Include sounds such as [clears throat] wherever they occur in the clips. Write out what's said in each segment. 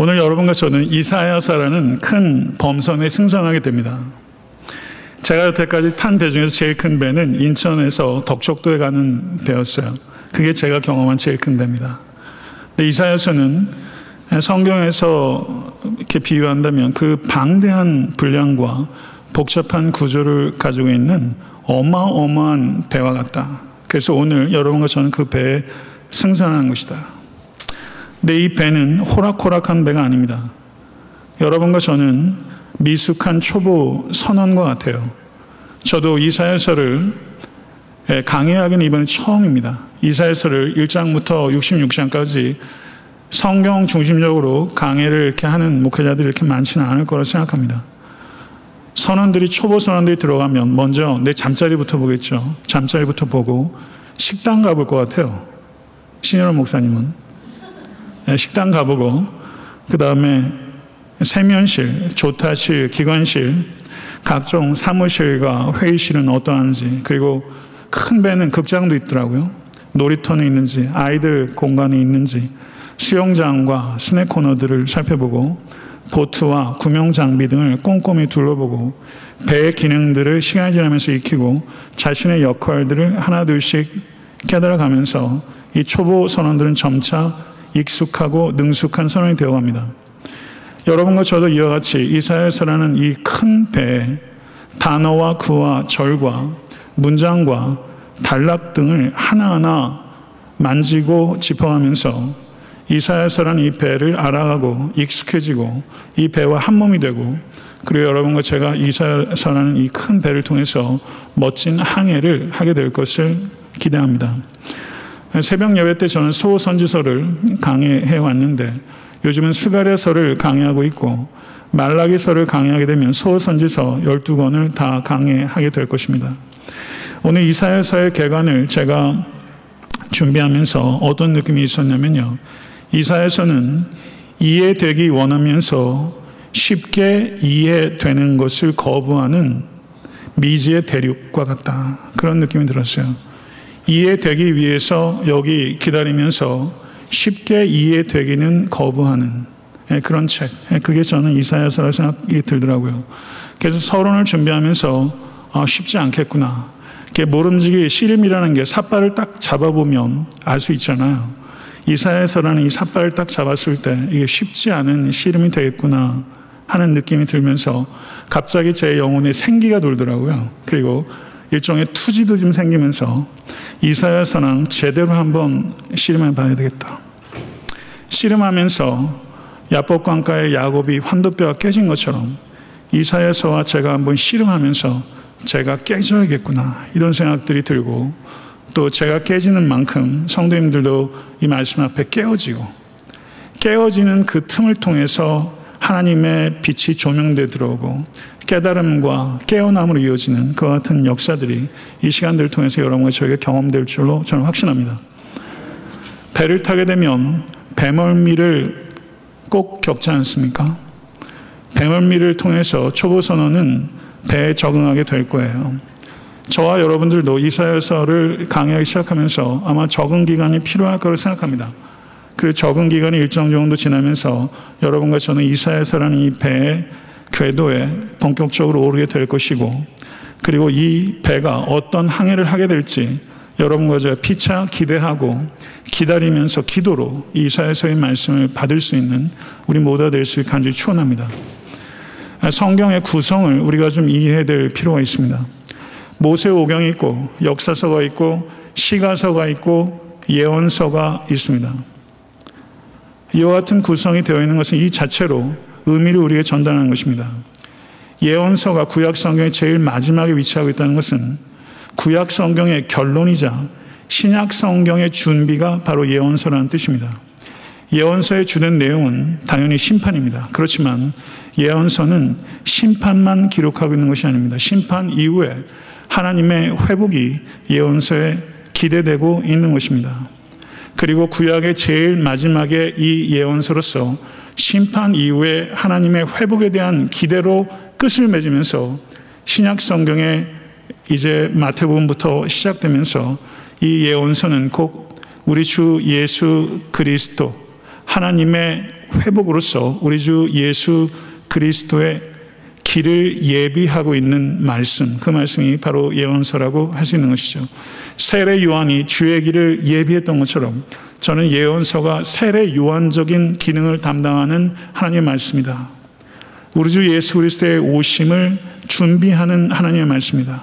오늘 여러분과 저는 이사야서라는 큰 범선에 승선하게 됩니다. 제가 여태까지 탄 배 중에서 제일 큰 배는 인천에서 덕적도에 가는 배였어요. 그게 제가 경험한 제일 큰 배입니다. 이사야서는 성경에서 이렇게 비유한다면 그 방대한 분량과 복잡한 구조를 가지고 있는 어마어마한 배와 같다. 그래서 오늘 여러분과 저는 그 배에 승선하는 것이다. 근데 이 배는 호락호락한 배가 아닙니다. 여러분과 저는 미숙한 초보 선원과 같아요. 저도 이사야서를 예, 강의하기는 이번에 처음입니다. 이사야서를 1장부터 66장까지 성경 중심적으로 강의를 이렇게 하는 목회자들이 이렇게 많지는 않을 거라 생각합니다. 선원들이 초보 선원들이 들어가면 먼저 내 잠자리부터 보겠죠. 잠자리부터 보고 식당 가볼 것 같아요. 신현호 목사님은 네, 식당 가보고 그 다음에 세면실, 조타실, 기관실, 각종 사무실과 회의실은 어떠한지 그리고 큰 배는 극장도 있더라고요. 놀이터는 있는지 아이들 공간이 있는지 수영장과 스낵 코너들을 살펴보고 보트와 구명 장비 등을 꼼꼼히 둘러보고 배의 기능들을 시간이 지나면서 익히고 자신의 역할들을 하나둘씩 깨달아가면서 이 초보 선원들은 점차 익숙하고 능숙한 선원이 되어갑니다. 여러분과 저도 이와 같이 이사야서라는 이 큰 배에 단어와 구와 절과 문장과 단락 등을 하나하나 만지고 짚어가면서 이사야서라는 이 배를 알아가고 익숙해지고 이 배와 한 몸이 되고 그리고 여러분과 제가 이사야서라는 이 큰 배를 통해서 멋진 항해를 하게 될 것을 기대합니다. 새벽 예배 때 저는 소선지서를 강의해 왔는데 요즘은 스가랴서를 강의하고 있고 말라기서를 강의하게 되면 소선지서 12권을 다 강의하게 될 것입니다. 오늘 이사야서의 개관을 제가 준비하면서 어떤 느낌이 있었냐면요. 이사야서는 이해되기 원하면서 쉽게 이해되는 것을 거부하는 미지의 대륙과 같다. 그런 느낌이 들었어요. 이해되기 위해서 여기 기다리면서 쉽게 이해되기는 거부하는 예, 그런 책. 예, 그게 저는 이사야서라 생각이 들더라고요. 그래서 서론을 준비하면서 아, 쉽지 않겠구나. 모름지기 씨름이라는 게 삿발을 딱 잡아보면 알 수 있잖아요. 이사야서라는 이 삿발을 딱 잡았을 때 이게 쉽지 않은 씨름이 되겠구나 하는 느낌이 들면서 갑자기 제 영혼에 생기가 돌더라고요. 그리고 일종의 투지도 좀 생기면서 이사야서는 제대로 한번 씨름해 봐야 되겠다. 씨름하면서 야복강가의 야곱이 환도뼈가 깨진 것처럼 이사야서와 제가 한번 씨름하면서 제가 깨져야겠구나 이런 생각들이 들고 또 제가 깨지는 만큼 성도님들도 이 말씀 앞에 깨어지고 깨어지는 그 틈을 통해서 하나님의 빛이 조명돼 들어오고 깨달음과 깨어남으로 이어지는 그 같은 역사들이 이 시간들을 통해서 여러분과 저에게 경험될 줄로 저는 확신합니다. 배를 타게 되면 배멀미를 꼭 겪지 않습니까? 배멀미를 통해서 초보 선언은 배에 적응하게 될 거예요. 저와 여러분들도 이사야서를 강의하기 시작하면서 아마 적응 기간이 필요할 거라고 생각합니다. 그 적응 기간이 일정 정도 지나면서 여러분과 저는 이사야서라는 이 배에 궤도에 본격적으로 오르게 될 것이고 그리고 이 배가 어떤 항해를 하게 될지 여러분과 저 피차 기대하고 기다리면서 기도로 이사야서의 말씀을 받을 수 있는 우리 모두가 될 수 있게 간절히 축원합니다. 성경의 구성을 우리가 좀 이해해야 될 필요가 있습니다. 모세오경이 있고 역사서가 있고 시가서가 있고 예언서가 있습니다. 이와 같은 구성이 되어 있는 것은 이 자체로 의미를 우리에게 전달하는 것입니다. 예언서가 구약 성경의 제일 마지막에 위치하고 있다는 것은 구약 성경의 결론이자 신약 성경의 준비가 바로 예언서라는 뜻입니다. 예언서의 주된 내용은 당연히 심판입니다. 그렇지만 예언서는 심판만 기록하고 있는 것이 아닙니다. 심판 이후에 하나님의 회복이 예언서에 기대되고 있는 것입니다. 그리고 구약의 제일 마지막에 이 예언서로서 심판 이후에 하나님의 회복에 대한 기대로 끝을 맺으면서 신약 성경에 이제 마태복음부터 시작되면서 이 예언서는 꼭 우리 주 예수 그리스도 하나님의 회복으로서 우리 주 예수 그리스도의 길을 예비하고 있는 말씀, 그 말씀이 바로 예언서라고 할 수 있는 것이죠. 세례 요한이 주의 길을 예비했던 것처럼 저는 예언서가 세례 요한적인 기능을 담당하는 하나님의 말씀이다. 우리 주 예수 그리스도의 오심을 준비하는 하나님의 말씀이다.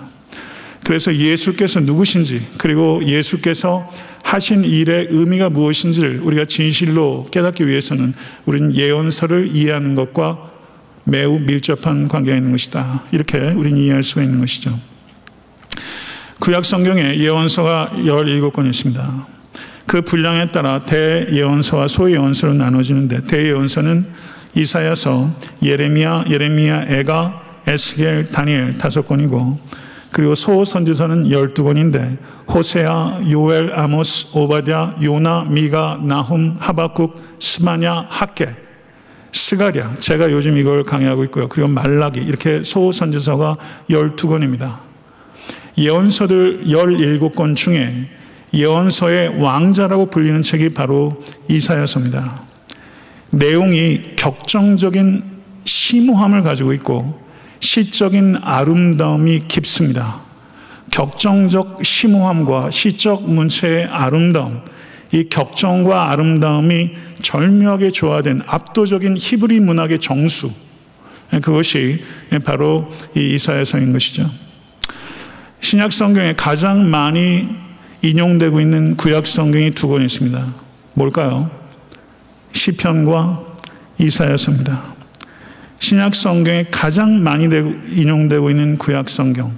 그래서 예수께서 누구신지 그리고 예수께서 하신 일의 의미가 무엇인지를 우리가 진실로 깨닫기 위해서는 우리는 예언서를 이해하는 것과 매우 밀접한 관계가 있는 것이다. 이렇게 우리는 이해할 수가 있는 것이죠. 구약 성경에 예언서가 17권 있습니다. 그 분량에 따라 대예언서와 소예언서로 나눠지는데 대예언서는 이사야서, 예레미야, 예레미야, 에가, 에스겔, 다니엘 다섯 권이고 그리고 소선지서는 열두 권인데 호세아, 요엘, 아모스, 오바댜, 요나, 미가, 나훔, 하박국, 스마냐, 학계, 스가랴 제가 요즘 이걸 강의하고 있고요. 그리고 말라기 이렇게 소선지서가 열두 권입니다. 예언서들 17권 중에 예언서의 왕자라고 불리는 책이 바로 이사야서입니다. 내용이 격정적인 심오함을 가지고 있고 시적인 아름다움이 깊습니다. 격정적 심오함과 시적 문체의 아름다움, 이 격정과 아름다움이 절묘하게 조화된 압도적인 히브리 문학의 정수, 그것이 바로 이 이사야서인 것이죠. 신약 성경에 가장 많이 인용되고 있는 구약 성경이 두 권 있습니다. 뭘까요? 시편과 이사야서입니다. 신약 성경에 가장 많이 인용되고 있는 구약 성경.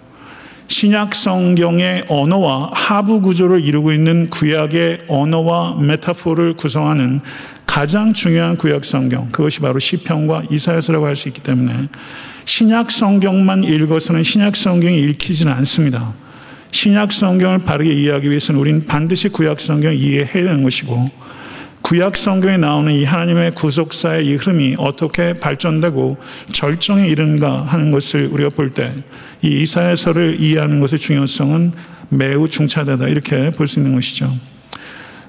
신약 성경의 언어와 하부 구조를 이루고 있는 구약의 언어와 메타포를 구성하는 가장 중요한 구약 성경. 그것이 바로 시편과 이사야서라고 할 수 있기 때문에 신약 성경만 읽어서는 신약 성경이 읽히지는 않습니다. 신약 성경을 바르게 이해하기 위해서는 우리는 반드시 구약 성경을 이해해야 되는 것이고 구약 성경에 나오는 이 하나님의 구속사의 이 흐름이 어떻게 발전되고 절정에 이른가 하는 것을 우리가 볼 때 이 이사야서를 이해하는 것의 중요성은 매우 중차대다 이렇게 볼 수 있는 것이죠.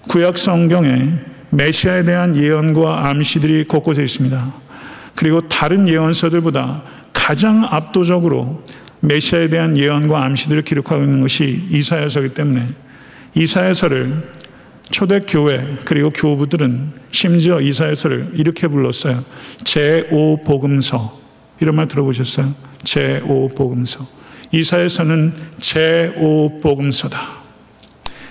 구약 성경에 메시아에 대한 예언과 암시들이 곳곳에 있습니다. 그리고 다른 예언서들보다 가장 압도적으로 메시아에 대한 예언과 암시들을 기록하고 있는 것이 이사야서이기 때문에 이사야서를 초대 교회 그리고 교부들은 심지어 이사야서를 이렇게 불렀어요. 제5 복음서 이런 말 들어보셨어요? 제5 복음서 이사야서는 제5 복음서다.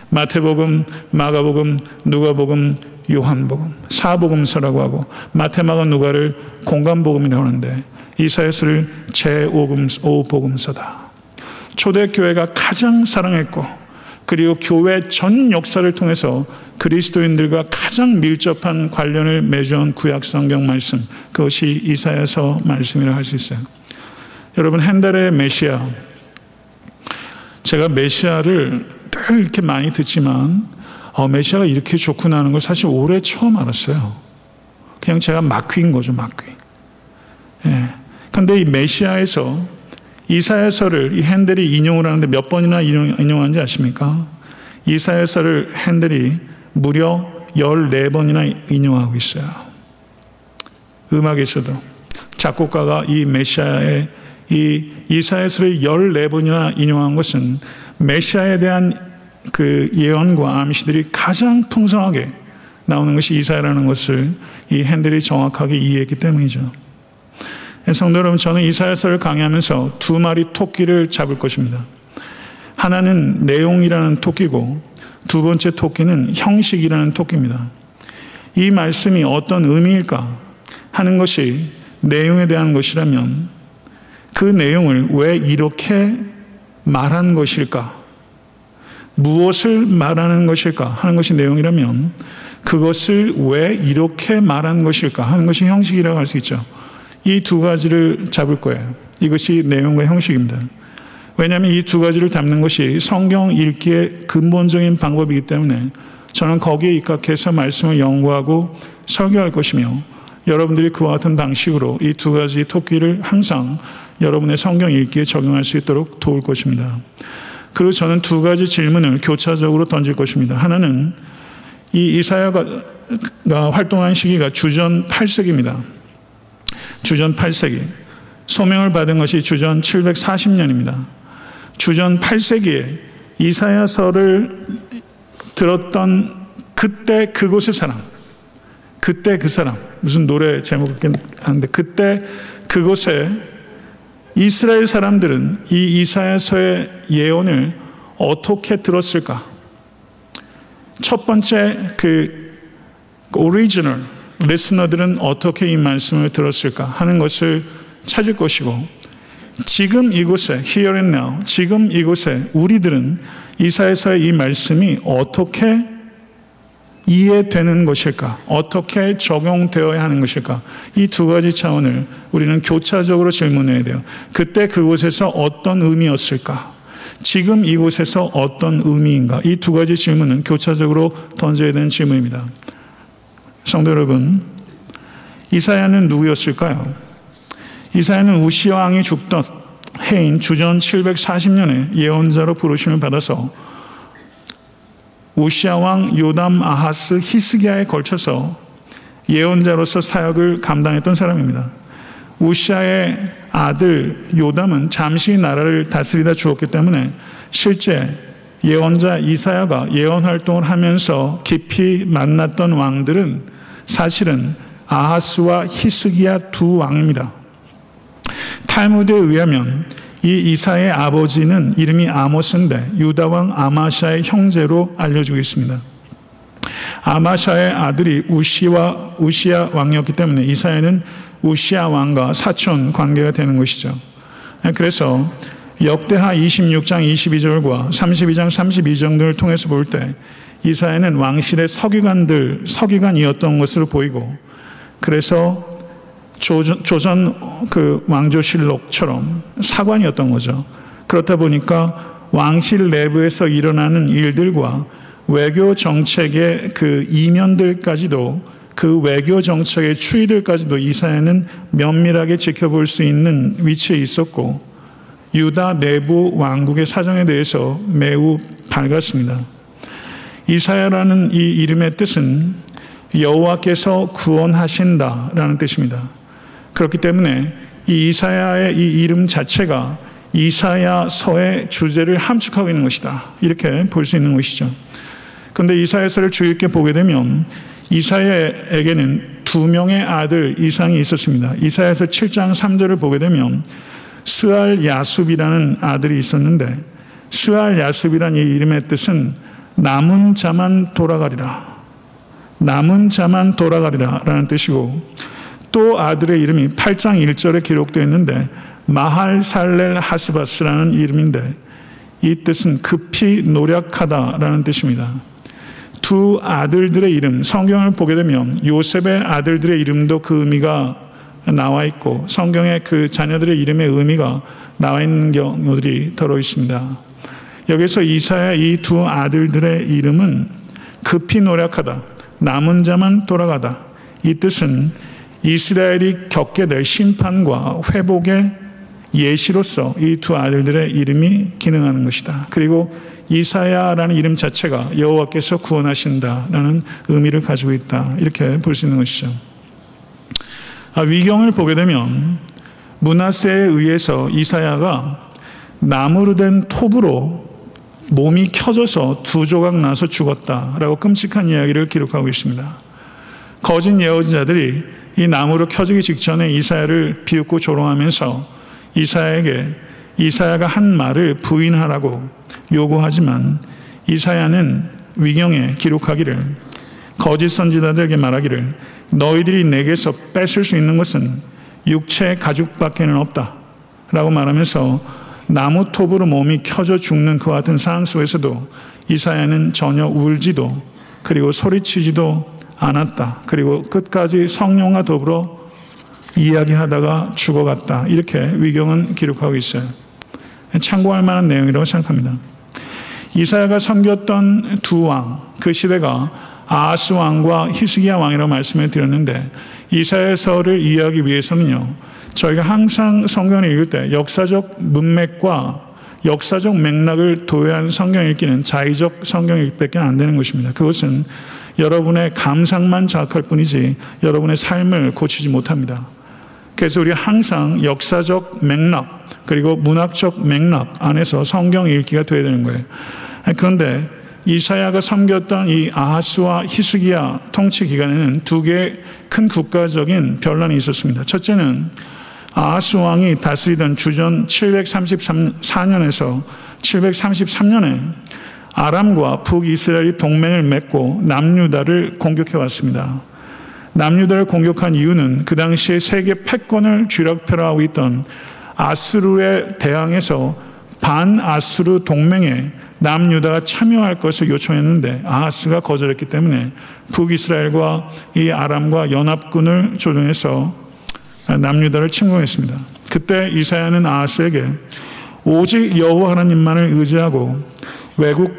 마태복음, 마가복음, 누가복음, 요한복음, 사복음서라고 하고 마테마가 누가를 공간복음이라고 하는데 이사야서를 제5복음서다. 초대교회가 가장 사랑했고 그리고 교회 전 역사를 통해서 그리스도인들과 가장 밀접한 관련을 맺은 구약 성경 말씀 그것이 이사야서 말씀이라 할 수 있어요. 여러분 핸델의 메시아 제가 메시아를 늘 이렇게 많이 듣지만 어, 메시아가 이렇게 좋구나 하는 걸 사실 올해 처음 알았어요. 그냥 제가 막귀인 거죠, 막귀. 예. 근데 이 메시아에서 이사야서를 이 핸델이 인용을 하는데 몇 번이나 인용, 인용하는지 아십니까? 이사야서를 핸델이 무려 14번이나 인용하고 있어요. 음악에서도 작곡가가 이 메시아의 이 이사야서를 14번이나 인용한 것은 메시아에 대한 그 예언과 암시들이 가장 풍성하게 나오는 것이 이사야라는 것을 이 핸들이 정확하게 이해했기 때문이죠. 성도 여러분, 저는 이사야서를 강의하면서 두 마리 토끼를 잡을 것입니다. 하나는 내용이라는 토끼고 두 번째 토끼는 형식이라는 토끼입니다. 이 말씀이 어떤 의미일까 하는 것이 내용에 대한 것이라면 그 내용을 왜 이렇게 말한 것일까? 무엇을 말하는 것일까 하는 것이 내용이라면 그것을 왜 이렇게 말한 것일까 하는 것이 형식이라고 할 수 있죠. 이 두 가지를 잡을 거예요. 이것이 내용과 형식입니다. 왜냐하면 이 두 가지를 담는 것이 성경 읽기의 근본적인 방법이기 때문에 저는 거기에 입각해서 말씀을 연구하고 설교할 것이며 여러분들이 그와 같은 방식으로 이 두 가지 토끼를 항상 여러분의 성경 읽기에 적용할 수 있도록 도울 것입니다. 그리고 저는 두 가지 질문을 교차적으로 던질 것입니다. 하나는 이 이사야가 활동한 시기가 주전 8세기입니다. 주전 8세기. 소명을 받은 것이 주전 740년입니다. 주전 8세기에 이사야서를 들었던 그때 그곳의 사람, 그때 그 사람, 무슨 노래 제목이긴 한데, 그때 그곳에 이스라엘 사람들은 이 이사야서의 예언을 어떻게 들었을까? 첫 번째 그 오리지널 listener들은 어떻게 이 말씀을 들었을까 하는 것을 찾을 것이고 지금 이곳에 here and now 지금 이곳에 우리들은 이사에서의 이 말씀이 어떻게 이해되는 것일까? 어떻게 적용되어야 하는 것일까? 이 두 가지 차원을 우리는 교차적으로 질문해야 돼요. 그때 그곳에서 어떤 의미였을까? 지금 이곳에서 어떤 의미인가? 이 두 가지 질문은 교차적으로 던져야 되는 질문입니다. 성도 여러분, 이사야는 누구였을까요? 이사야는 우시 왕이 죽던 해인 주전 740년에 예언자로 부르심을 받아서 우시아 왕 요담 아하스 히스기야에 걸쳐서 예언자로서 사역을 감당했던 사람입니다. 우시아의 아들 요담은 잠시 나라를 다스리다 주었기 때문에 실제 예언자 이사야가 예언 활동을 하면서 깊이 만났던 왕들은 사실은 아하스와 히스기야 두 왕입니다. 탈무드에 의하면 이 이사의 아버지는 이름이 아모스인데 유다 왕 아마샤의 형제로 알려지고 있습니다. 아마샤의 아들이 우시와 우시아 왕이었기 때문에 이사야는 우시아 왕과 사촌 관계가 되는 것이죠. 그래서 역대하 26장 22절과 32장 32절을 통해서 볼 때 이사야는 왕실의 서기관들 서기관이었던 것으로 보이고 그래서 조전, 조선 그 왕조실록처럼 사관이었던 거죠. 그렇다 보니까 왕실 내부에서 일어나는 일들과 외교 정책의 그 이면들까지도 그 외교 정책의 추이들까지도 이사야는 면밀하게 지켜볼 수 있는 위치에 있었고 유다 내부 왕국의 사정에 대해서 매우 밝았습니다. 이사야라는 이 이름의 뜻은 여호와께서 구원하신다라는 뜻입니다. 그렇기 때문에 이 이사야의 이 이름 자체가 이사야서의 주제를 함축하고 있는 것이다. 이렇게 볼 수 있는 것이죠. 그런데 이사야서를 주의 깊게 보게 되면 이사야에게는 두 명의 아들 이상이 있었습니다. 이사야서 7장 3절을 보게 되면 스알 야숲이라는 아들이 있었는데 스알 야숲이라는 이 이름의 뜻은 남은 자만 돌아가리라. 남은 자만 돌아가리라 라는 뜻이고 또 아들의 이름이 8장 1절에 기록되어 있는데 마할 살렐 하스바스라는 이름인데 이 뜻은 급히 노력하다 라는 뜻입니다. 두 아들들의 이름, 성경을 보게 되면 요셉의 아들들의 이름도 그 의미가 나와 있고 성경의 그 자녀들의 이름의 의미가 나와 있는 경우들이 들어 있습니다. 여기서 이사야 이 두 아들들의 이름은 급히 노력하다, 남은 자만 돌아가다. 이 뜻은 이스라엘이 겪게 될 심판과 회복의 예시로서 이 두 아들들의 이름이 기능하는 것이다. 그리고 이사야라는 이름 자체가 여호와께서 구원하신다라는 의미를 가지고 있다. 이렇게 볼 수 있는 것이죠. 아, 위경을 보게 되면 문하세에 의해서 이사야가 나무로 된 톱으로 몸이 켜져서 두 조각 나서 죽었다라고 끔찍한 이야기를 기록하고 있습니다. 거짓 예언자들이 이 나무로 켜지기 직전에 이사야를 비웃고 조롱하면서 이사야에게 이사야가 한 말을 부인하라고 요구하지만 이사야는 위경에 기록하기를 거짓 선지자들에게 말하기를 너희들이 내게서 뺏을 수 있는 것은 육체 가죽밖에는 없다. 라고 말하면서 나무 톱으로 몸이 켜져 죽는 그와 같은 상황 속에서도 이사야는 전혀 울지도 그리고 소리치지도 않았다. 그리고 끝까지 성령과 더불어 이야기하다가 죽어갔다. 이렇게 위경은 기록하고 있어요. 참고할 만한 내용이라고 생각합니다. 이사야가 섬겼던 두 왕, 그 시대가 아하스 왕과 히스기야 왕이라고 말씀을 드렸는데 이사야서를 이해하기 위해서는요. 저희가 항상 성경을 읽을 때 역사적 문맥과 역사적 맥락을 도외한 성경 읽기는 자의적 성경 읽기밖에 안 되는 것입니다. 그것은 여러분의 감상만 자극할 뿐이지 여러분의 삶을 고치지 못합니다. 그래서 우리 항상 역사적 맥락 그리고 문학적 맥락 안에서 성경 읽기가 돼야 되는 거예요. 그런데 이사야가 섬겼던 이 아하스와 히스기야 통치 기간에는 두 개의 큰 국가적인 변란이 있었습니다. 첫째는 아하스 왕이 다스리던 주전 734년에서 733년에 아람과 북이스라엘이 동맹을 맺고 남유다를 공격해 왔습니다. 남유다를 공격한 이유는 그 당시에 세계 패권을 쥐락펴라하고 있던 아스루에 대항해서 반아스루 동맹에 남유다가 참여할 것을 요청했는데 아하스가 거절했기 때문에 북이스라엘과 이 아람과 연합군을 조정해서 남유다를 침공했습니다. 그때 이사야는 아하스에게 오직 여호와 하나님만을 의지하고 외국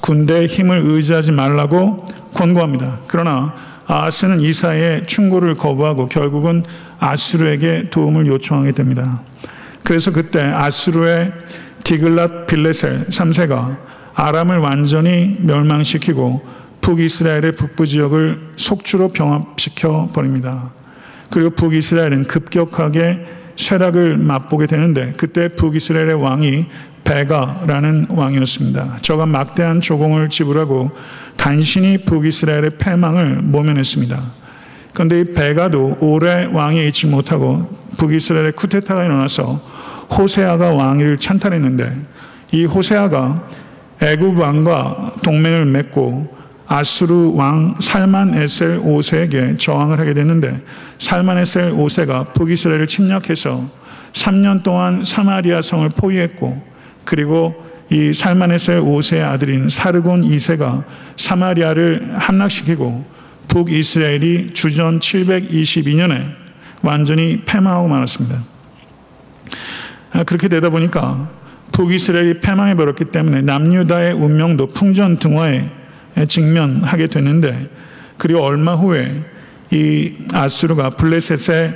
군대의 힘을 의지하지 말라고 권고합니다. 그러나 아하스는 이사의 충고를 거부하고 결국은 아스루에게 도움을 요청하게 됩니다. 그래서 그때 아스루의 디글랏 빌레셀 3세가 아람을 완전히 멸망시키고 북이스라엘의 북부 지역을 속주로 병합시켜 버립니다. 그리고 북이스라엘은 급격하게 쇠락을 맛보게 되는데 그때 북이스라엘의 왕이 베가라는 왕이었습니다. 저가 막대한 조공을 지불하고 간신히 북이스라엘의 패망을 모면했습니다. 그런데 이 베가도 오래 왕이 있지 못하고 북이스라엘의 쿠데타가 일어나서 호세아가 왕위를 찬탈했는데 이 호세아가 애굽 왕과 동맹을 맺고 아수르 왕 살만 에셀 5세에게 저항을 하게 됐는데 살만 에셀 5세가 북이스라엘을 침략해서 3년 동안 사마리아 성을 포위했고 그리고 이 살만 에셀 5세의 아들인 사르곤 2세가 사마리아를 함락시키고 북이스라엘이 주전 722년에 완전히 패망하고 말았습니다. 아, 그렇게 되다 보니까 북이스라엘이 패망해 버렸기 때문에 남유다의 운명도 풍전등화에 직면하게 되는데 그리고 얼마 후에 이 아수르가 블레셋의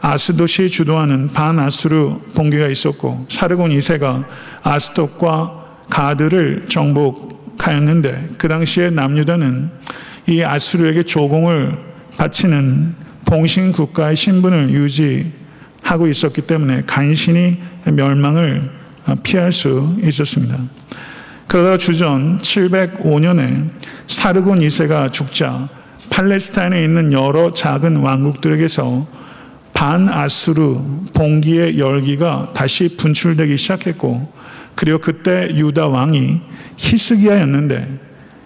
아스돗이 주도하는 반아수르 봉기가 있었고 사르곤 2세가 아스돗과 가드를 정복하였는데 그 당시에 남유다는 이 아수르에게 조공을 바치는 봉신 국가의 신분을 유지하고 있었기 때문에 간신히 멸망을 피할 수 있었습니다. 그러다 주전 705년에 사르곤 2세가 죽자 팔레스타인에 있는 여러 작은 왕국들에게서 반아수르 봉기의 열기가 다시 분출되기 시작했고 그리고 그때 유다 왕이 히스기야였는데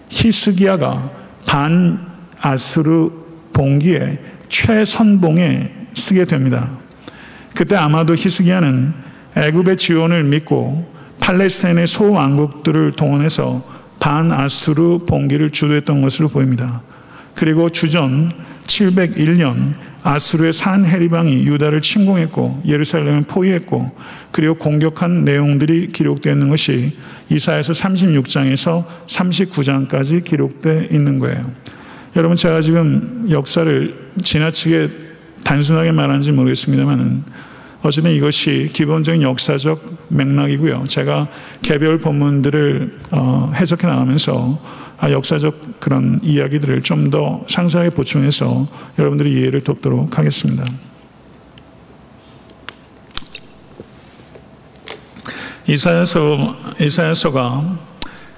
히스기야가 반아수르 봉기의 최선봉에 쓰게 됩니다. 그때 아마도 히스기야는 애굽의 지원을 믿고 팔레스타인의 소왕국들을 동원해서 반아수르 봉기를 주도했던 것으로 보입니다. 그리고 주전 701년 아수르의 산헤리방이 유다를 침공했고 예루살렘을 포위했고 그리고 공격한 내용들이 기록되어 있는 것이 이사에서 36장에서 39장까지 기록되어 있는 거예요. 여러분 제가 지금 역사를 지나치게 단순하게 말하는지 모르겠습니다만은 어쨌든 이것이 기본적인 역사적 맥락이고요. 제가 개별 본문들을 어, 해석해 나가면서 아, 역사적 그런 이야기들을 좀 더 상세하게 보충해서 여러분들이 이해를 돕도록 하겠습니다. 이사야서 이사야서가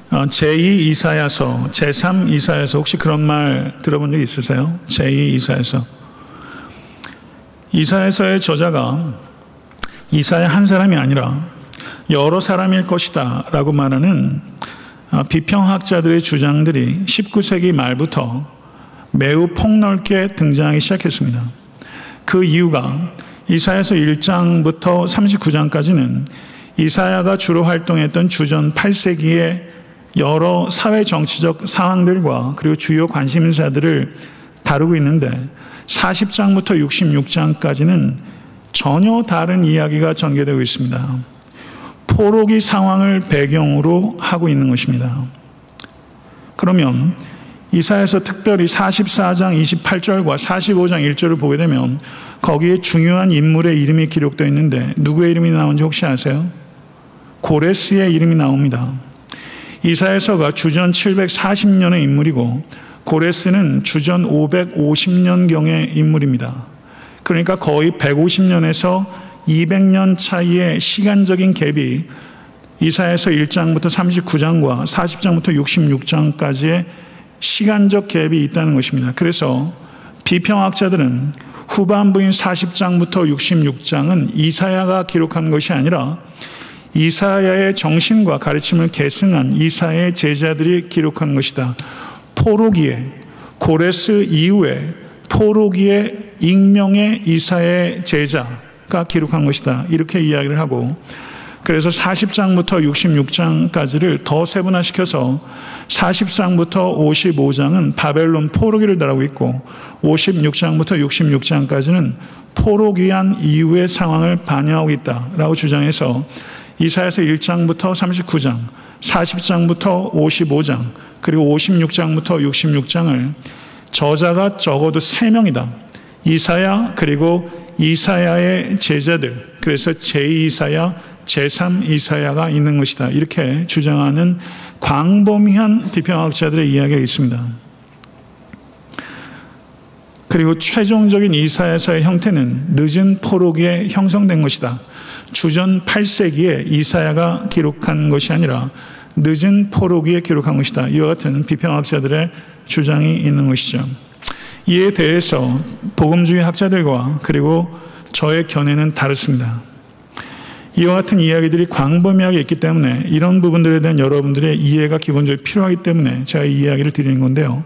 제2 이사야서, 제3 이사야서 혹시 그런 말 들어본 적 있으세요? 제2 이사야서. 이사야서의 저자가 이사야 한 사람이 아니라 여러 사람일 것이다 라고 말하는 어, 비평학자들의 주장들이 19세기 말부터 매우 폭넓게 등장하기 시작했습니다. 그 이유가 이사야서 1장부터 39장까지는 이사야가 주로 활동했던 주전 8세기의 여러 사회 정치적 상황들과 그리고 주요 관심사들을 다루고 있는데 40장부터 66장까지는 전혀 다른 이야기가 전개되고 있습니다. 포로기 상황을 배경으로 하고 있는 것입니다. 그러면 이사에서 특별히 44장 28절과 45장 1절을 보게 되면 거기에 중요한 인물의 이름이 기록되어 있는데 누구의 이름이 나온지 혹시 아세요? 고레스의 이름이 나옵니다. 이사에서가 주전 740년의 인물이고 고레스는 주전 550년경의 인물입니다. 그러니까 거의 150년에서 200년 차이의 시간적인 갭이 이사에서 1장부터 39장과 40장부터 66장까지의 시간적 갭이 있다는 것입니다. 그래서 비평학자들은 후반부인 40장부터 66장은 이사야가 기록한 것이 아니라 이사야의 정신과 가르침을 계승한 이사야의 제자들이 기록한 것이다. 포로기에 고레스 이후에 포로기의 익명의 이사의 제자가 기록한 것이다. 이렇게 이야기를 하고 그래서 40장부터 66장까지를 더 세분화시켜서 40장부터 55장은 바벨론 포로기를 달하고 있고 56장부터 66장까지는 포로기한 이후의 상황을 반영하고 있다라고 주장해서 이사야서 1장부터 39장, 40장부터 55장, 그리고 56장부터 66장을 저자가 적어도 3명이다. 이사야 그리고 이사야의 제자들 그래서 제2이사야 제3이사야가 있는 것이다. 이렇게 주장하는 광범위한 비평학자들의 이야기가 있습니다. 그리고 최종적인 이사야서의 형태는 늦은 포로기에 형성된 것이다. 주전 8세기에 이사야가 기록한 것이 아니라 늦은 포로기에 기록한 것이다. 이와 같은 비평학자들의 주장이 있는 것이죠. 이에 대해서 복음주의 학자들과 그리고 저의 견해는 다릅니다. 이와 같은 이야기들이 광범위하게 있기 때문에 이런 부분들에 대한 여러분들의 이해가 기본적으로 필요하기 때문에 제가 이 이야기를 드리는 건데요.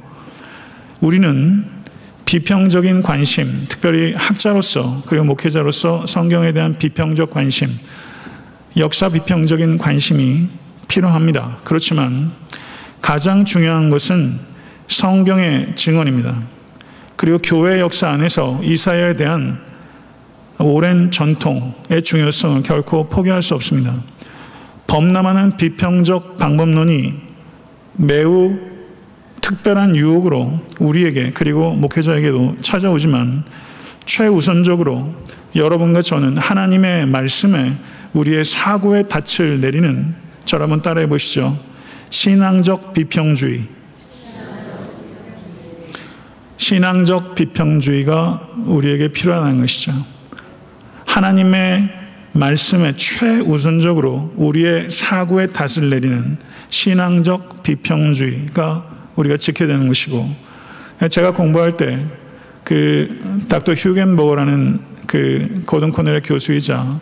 우리는 비평적인 관심, 특별히 학자로서 그리고 목회자로서 성경에 대한 비평적 관심, 역사 비평적인 관심이 필요합니다. 그렇지만 가장 중요한 것은 성경의 증언입니다. 그리고 교회 역사 안에서 이사야에 대한 오랜 전통의 중요성을 결코 포기할 수 없습니다. 범람하는 비평적 방법론이 매우 특별한 유혹으로 우리에게 그리고 목회자에게도 찾아오지만 최우선적으로 여러분과 저는 하나님의 말씀에 우리의 사고의 닻을 내리는 한번 따라해 보시죠. 신앙적 비평주의. 신앙적 비평주의가 우리에게 필요한 것이죠. 하나님의 말씀에 최우선적으로 우리의 사고의 탓을 내리는 신앙적 비평주의가 우리가 지켜야 되는 것이고 제가 공부할 때 그 닥터 휴겐버거라는 그 고든 콘웰의 교수이자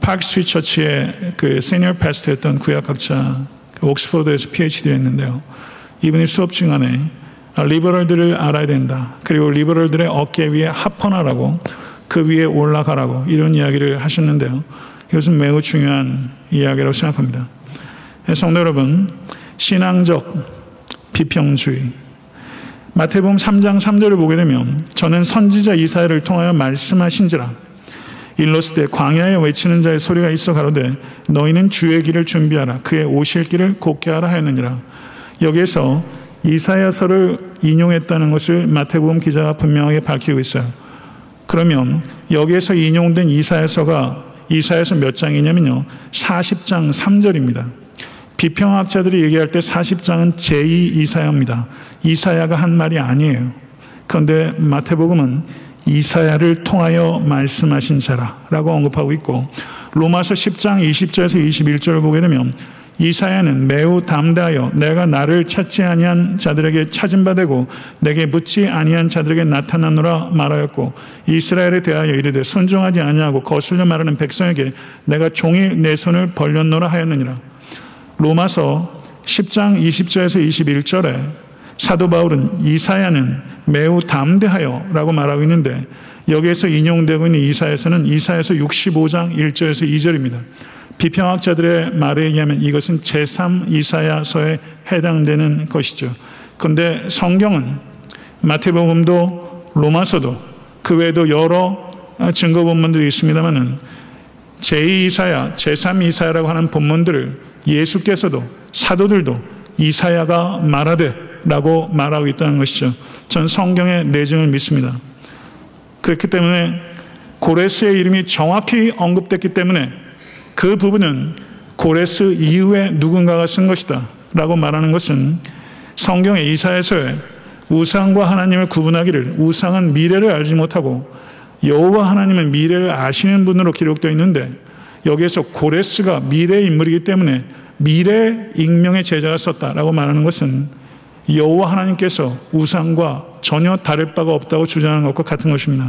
Park Street Church의 그 senior pastor였던 구약학자 옥스퍼드에서 PhD 했는데요. 이분이 수업 중간에 liberal들을 알아야 된다. 그리고 liberal들의 어깨 위에 hop on하라고 그 위에 올라가라고 이런 이야기를 하셨는데요. 이것은 매우 중요한 이야기라고 생각합니다. 네, 성도 여러분, 신앙적 비평주의. 마태복음 3장 3절을 보게 되면 저는 선지자 이사야를 통하여 말씀하신지라 일러스 때 광야에 외치는 자의 소리가 있어 가로되 너희는 주의 길을 준비하라 그의 오실 길을 곱게 하라 하였느니라 여기에서 이사야서를 인용했다는 것을 마태복음 기자가 분명하게 밝히고 있어요. 그러면 여기에서 인용된 이사야서가 이사야서 몇 장이냐면요. 40장 3절입니다. 비평학자들이 얘기할 때 40장은 제2 이사야입니다. 이사야가 한 말이 아니에요. 그런데 마태복음은 이사야를 통하여 말씀하신 자라라고 언급하고 있고 로마서 10장 20절에서 21절을 보게 되면 이사야는 매우 담대하여 내가 나를 찾지 아니한 자들에게 찾은 바 되고 내게 묻지 아니한 자들에게 나타나노라 말하였고 이스라엘에 대하여 이르되 순종하지 아니하고 거슬려 말하는 백성에게 내가 종일 내 손을 벌렸노라 하였느니라. 로마서 10장 20절에서 21절에 사도 바울은 이사야는 매우 담대하여 라고 말하고 있는데 여기에서 인용되고 있는 이사야서는 이사야서 65장 1절에서 2절입니다. 비평학자들의 말에 의하면 이것은 제3 이사야서에 해당되는 것이죠. 그런데 성경은 마태복음도 로마서도 그 외에도 여러 증거 본문들이 있습니다만은 제2 이사야, 제3 이사야라고 하는 본문들을 예수께서도 사도들도 이사야가 말하되라고 말하고 있다는 것이죠. 전 성경의 내증을 믿습니다. 그렇기 때문에 고레스의 이름이 정확히 언급됐기 때문에 그 부분은 고레스 이후에 누군가가 쓴 것이다 라고 말하는 것은 성경의 이사에서의 우상과 하나님을 구분하기를 우상은 미래를 알지 못하고 여호와 하나님은 미래를 아시는 분으로 기록되어 있는데 여기에서 고레스가 미래의 인물이기 때문에 미래 익명의 제자가 썼다라고 말하는 것은 여호와 하나님께서 우상과 전혀 다를 바가 없다고 주장하는 것과 같은 것입니다.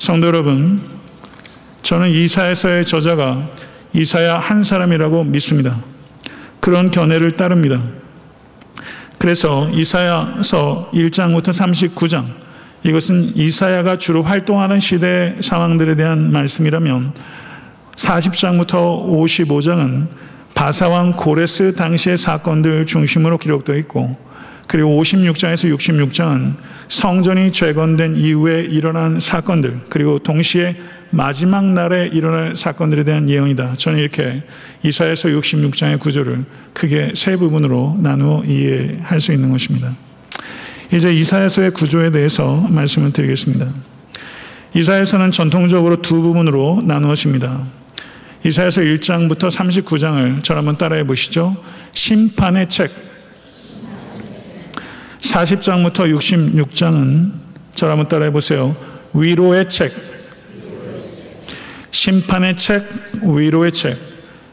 성도 여러분, 저는 이사에서의 저자가 이사야 한 사람이라고 믿습니다. 그런 견해를 따릅니다. 그래서 이사야서 1장부터 39장 이것은 이사야가 주로 활동하는 시대 상황들에 대한 말씀이라면 40장부터 55장은 바사왕 고레스 당시의 사건들 중심으로 기록되어 있고 그리고 56장에서 66장은 성전이 재건된 이후에 일어난 사건들 그리고 동시에 마지막 날에 일어날 사건들에 대한 예언이다. 저는 이렇게 이사에서 66장의 구조를 크게 세 부분으로 나누어 이해할 수 있는 것입니다. 이제 이사에서의 구조에 대해서 말씀을 드리겠습니다. 이사에서는 전통적으로 두 부분으로 나누어집니다. 이사에서 1장부터 39장을 저를 한번 따라해 보시죠. 심판의 책. 40장부터 66장은 저를 한번 따라해 보세요. 위로의 책. 심판의 책, 위로의 책.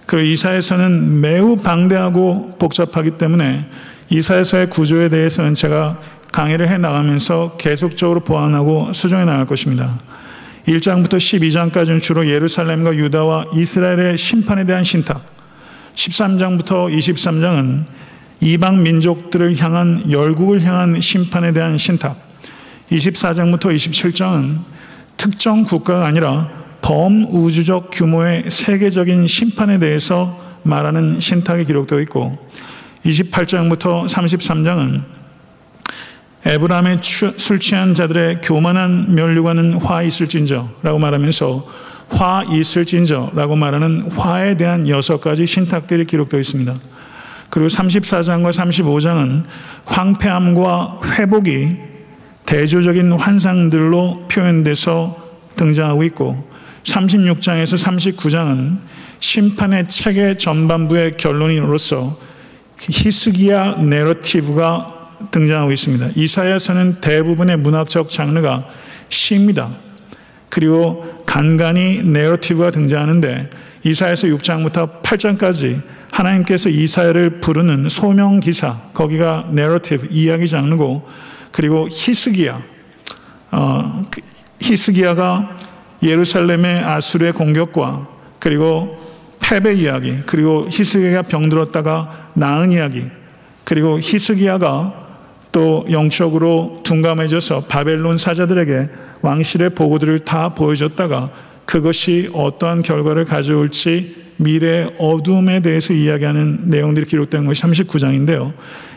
그 이사에서는 매우 방대하고 복잡하기 때문에 이사에서의 구조에 대해서는 제가 강의를 해 나가면서 계속적으로 보완하고 수정해 나갈 것입니다. 1장부터 12장까지는 주로 예루살렘과 유다와 이스라엘의 심판에 대한 신탁. 13장부터 23장은 이방 민족들을 향한 열국을 향한 심판에 대한 신탁. 24장부터 27장은 특정 국가가 아니라 범우주적 규모의 세계적인 심판에 대해서 말하는 신탁이 기록되어 있고 28장부터 33장은 에브라함의 술 취한 자들의 교만한 멸류관은 화 있을진저 라고 말하면서 화 있을진저 라고 말하는 화에 대한 여섯 가지 신탁들이 기록되어 있습니다. 그리고 34장과 35장은 황폐함과 회복이 대조적인 환상들로 표현돼서 등장하고 있고 36장에서 39장은 심판의 책의 전반부의 결론으로서 히스기야 내러티브가 등장하고 있습니다. 이사야서는 대부분의 문학적 장르가 시입니다. 그리고 간간히 내러티브가 등장하는데 이사야서 6장부터 8장까지 하나님께서 이사야를 부르는 소명 기사 거기가 내러티브 이야기 장르고 그리고 히스기야. 어, 그 히스기야가 예루살렘의 아수르의 공격과 그리고 패배 이야기 그리고 히스기야가 병들었다가 나은 이야기 그리고 히스기야가 또 영적으로 둔감해져서 바벨론 사자들에게 왕실의 보고들을 다 보여줬다가 그것이 어떠한 결과를 가져올지 미래 어둠에 대해서 이야기하는 내용들이 기록된 것이 39장인데요.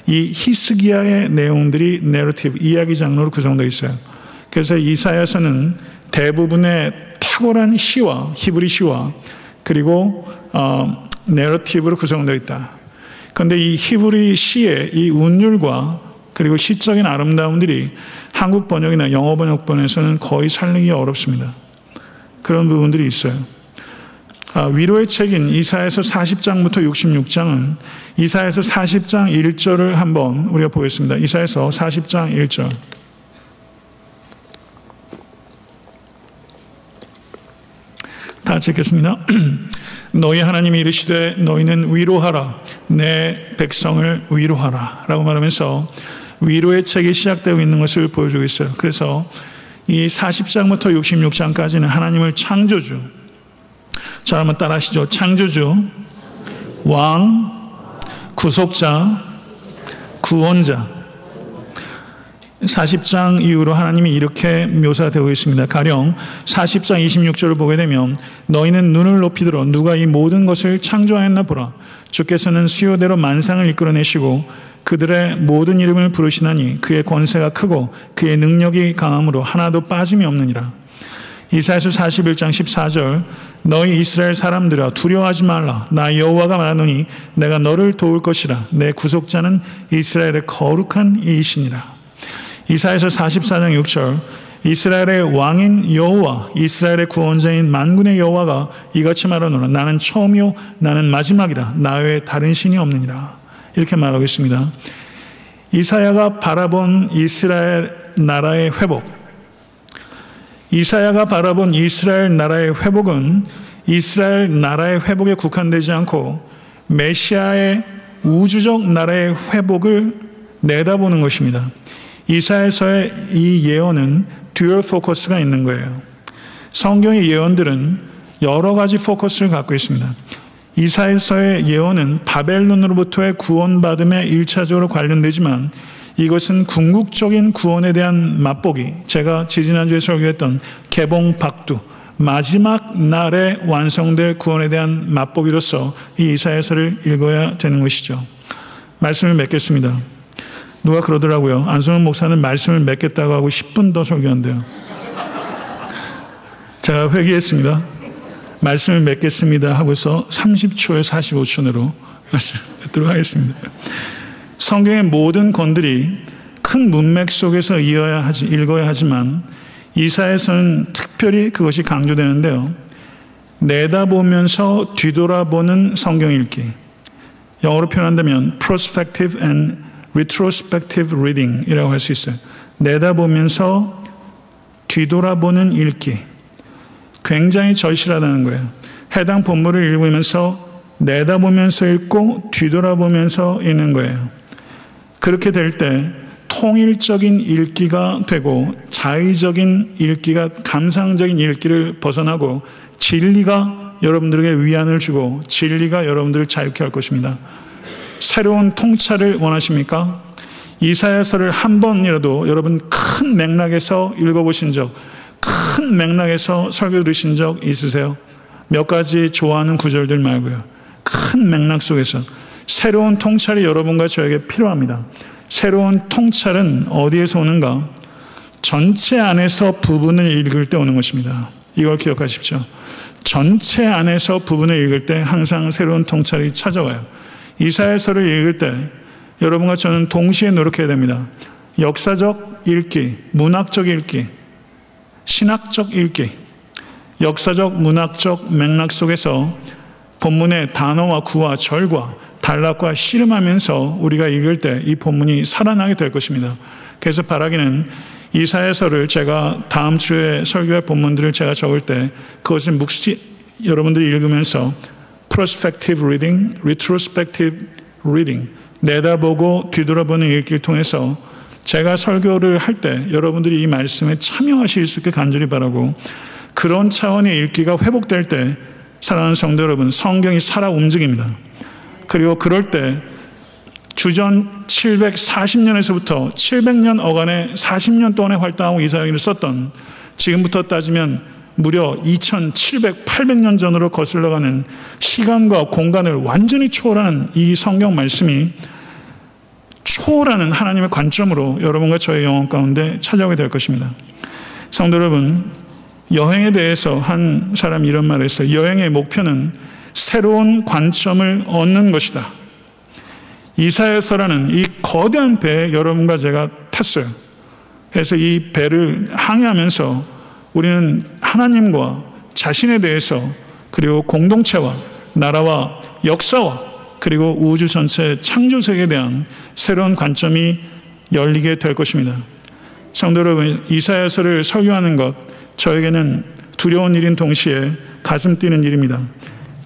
이 히스기야의 내용들이 내러티브 이야기 장르로 구성되어 있어요. 그래서 이사야서는 대부분의 탁월한 시와 히브리 시와 그리고 어, 내러티브로 구성되어 있다. 그런데 이 히브리 시의 이 운율과 그리고 시적인 아름다움들이 한국 번역이나 영어 번역본에서는 거의 살리기 어렵습니다. 그런 부분들이 있어요. 아, 위로의 책인 이사에서 40장부터 66장은 이사에서 40장 1절을 한번 우리가 보겠습니다. 이사에서 40장 1절. 다 읽겠습니다. [clears throat] 너희 하나님이 이르시되 너희는 위로하라 내 백성을 위로하라 라고 말하면서 위로의 책이 시작되고 있는 것을 보여주고 있어요. 그래서 이 40장부터 66장까지는 하나님을 창조주 자 한번 따라 하시죠. 창조주 왕 구속자 구원자 40장 이후로 하나님이 이렇게 묘사되고 있습니다. 가령 40장 26절을 보게 되면 너희는 눈을 높이 들어 누가 이 모든 것을 창조하였나 보라. 주께서는 수요대로 만상을 이끌어내시고 그들의 모든 이름을 부르시나니 그의 권세가 크고 그의 능력이 강함으로 하나도 빠짐이 없느니라. 이사야서 41장 14절 너희 이스라엘 사람들아 두려워하지 말라 나 여호와가 말하노니 내가 너를 도울 것이라 내 구속자는 이스라엘의 거룩한 이이시니라. 이사에서 44장 6절 이스라엘의 왕인 여호와 이스라엘의 구원자인 만군의 여호와가 이같이 말하노라 나는 처음이요 나는 마지막이라 나 외에 다른 신이 없느니라 이렇게 말하고 있습니다. 이사야가 바라본 이스라엘 나라의 회복. 이사야가 바라본 이스라엘 나라의 회복은 이스라엘 나라의 회복에 국한되지 않고 메시아의 우주적 나라의 회복을 내다보는 것입니다. 이사야서의 이 예언은 dual focus가 있는 거예요. 성경의 예언들은 여러 가지 포커스를 갖고 있습니다. 이사야서의 예언은 바벨론으로부터의 구원받음에 일차적으로 관련되지만 이것은 궁극적인 구원에 대한 맛보기. 제가 지지난주에 설교했던 개봉 박두. 마지막 날에 완성될 구원에 대한 맛보기로서 이 이사야서를 읽어야 되는 것이죠. 말씀을 맺겠습니다. 누가 그러더라고요. 안성훈 목사는 말씀을 맺겠다고 하고 10분 더 설교한대요. 제가 회개했습니다. 말씀을 맺겠습니다 하고서 30초에 45초 내로 말씀을 맺도록 하겠습니다. 성경의 모든 건들이 큰 문맥 속에서 이어야 하지, 읽어야 하지만 이사에서는 특별히 그것이 강조되는데요. 내다보면서 뒤돌아보는 성경 읽기. 영어로 표현한다면 prospective and retrospective reading이라고 할 수 있어요. 내다보면서 뒤돌아보는 읽기. 굉장히 절실하다는 거예요. 해당 본문을 읽으면서 내다보면서 읽고 뒤돌아보면서 읽는 거예요. 그렇게 될 때 통일적인 읽기가 되고 자의적인 읽기가 감상적인 읽기를 벗어나고 진리가 여러분들에게 위안을 주고 진리가 여러분들을 자유케 할 것입니다. 새로운 통찰을 원하십니까? 이사야서를 한 번이라도 여러분 큰 맥락에서 읽어보신 적, 큰 맥락에서 설교 들으신 적 있으세요? 몇 가지 좋아하는 구절들 말고요. 큰 맥락 속에서 새로운 통찰이 여러분과 저에게 필요합니다. 새로운 통찰은 어디에서 오는가? 전체 안에서 부분을 읽을 때 오는 것입니다. 이걸 기억하십시오. 전체 안에서 부분을 읽을 때 항상 새로운 통찰이 찾아와요. 이사야서를 읽을 때 여러분과 저는 동시에 노력해야 됩니다. 역사적 읽기, 문학적 읽기, 신학적 읽기, 역사적 문학적 맥락 속에서 본문의 단어와 구와 절과 단락과 씨름하면서 우리가 읽을 때 이 본문이 살아나게 될 것입니다. 그래서 바라기는 이사야서를 제가 다음 주에 설교할 본문들을 제가 적을 때 그것을 묵시 여러분들이 읽으면서 prospective reading, retrospective reading 내다보고 뒤돌아보는 읽기를 통해서 제가 설교를 할 때 여러분들이 이 말씀에 참여하실 수 있게 간절히 바라고 그런 차원의 읽기가 회복될 때 사랑하는 성도 여러분 성경이 살아 움직입니다. 그리고 그럴 때 주전 740년에서부터 700년 어간에 40년 동안에 활동하고 이사야기를 썼던 지금부터 따지면 무려 2700, 800년 전으로 거슬러가는 시간과 공간을 완전히 초월하는 이 성경 말씀이 초월하는 하나님의 관점으로 여러분과 저의 영혼 가운데 찾아오게 될 것입니다. 성도 여러분, 여행에 대해서 한 사람이 이런 말을 했어요. 여행의 목표는 새로운 관점을 얻는 것이다. 이사야서라는 이 거대한 배에 여러분과 제가 탔어요. 그래서 이 배를 항해하면서 우리는 하나님과 자신에 대해서 그리고 공동체와 나라와 역사와 그리고 우주 전체 창조 세계에 대한 새로운 관점이 열리게 될 것입니다. 성도 여러분, 이사야서를 설교하는 것 저에게는 두려운 일인 동시에 가슴 뛰는 일입니다.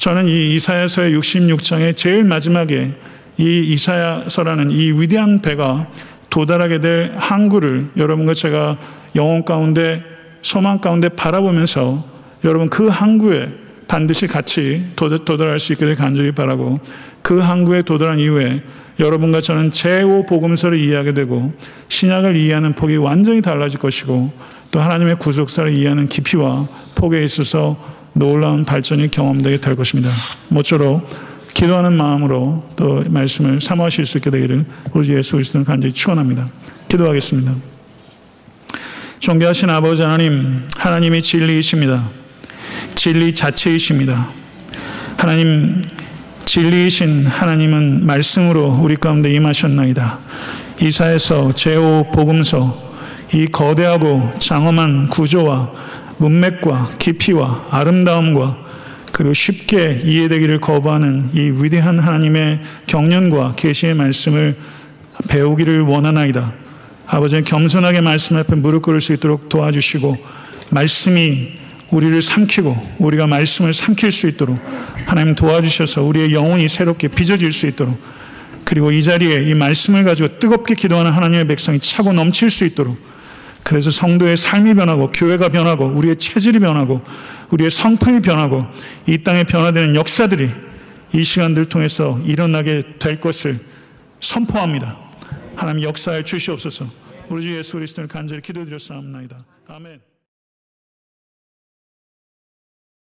저는 이 이사야서의 66장의 제일 마지막에 이 이사야서라는 이 위대한 배가 도달하게 될 항구를 여러분과 제가 영혼 가운데 소망 가운데 바라보면서 여러분 그 항구에 반드시 같이 도달할 수되 간절히 바라고 그 항구에 도달한 이후에 여러분과 저는 제5 복음서를 이해하게 되고 신약을 이해하는 폭이 완전히 달라질 것이고 또 하나님의 구속사를 이해하는 깊이와 폭에 있어서 놀라운 발전이 경험되게 될 것입니다. 모쪼록 기도하는 마음으로 또 말씀을 사모하실 수 있게 되기를 우리 예수 그리스도는 간절히 축원합니다. 기도하겠습니다. 존귀하신 아버지 하나님, 하나님이 진리이십니다. 진리 자체이십니다. 하나님, 진리이신 하나님은 말씀으로 우리 가운데 임하셨나이다. 이사에서 제5 복음서 이 거대하고 장엄한 구조와 문맥과 깊이와 아름다움과 그리고 쉽게 이해되기를 거부하는 이 위대한 하나님의 경륜과 계시의 말씀을 배우기를 원하나이다. 아버지는 겸손하게 말씀 앞에 무릎 꿇을 수 있도록 도와주시고 말씀이 우리를 삼키고 우리가 말씀을 삼킬 수 있도록 하나님 도와주셔서 우리의 영혼이 새롭게 빚어질 수 있도록 그리고 이 자리에 이 말씀을 가지고 뜨겁게 기도하는 하나님의 백성이 차고 넘칠 수 있도록 그래서 성도의 삶이 변하고 교회가 변하고 우리의 체질이 변하고 우리의 성품이 변하고 이 땅에 변화되는 역사들이 이 시간들 통해서 일어나게 될 것을 선포합니다. 하나님 역사에 주시옵소서. 우리 주 예수 그리스도를 간절히 기도드렸사옵나이다. 아멘.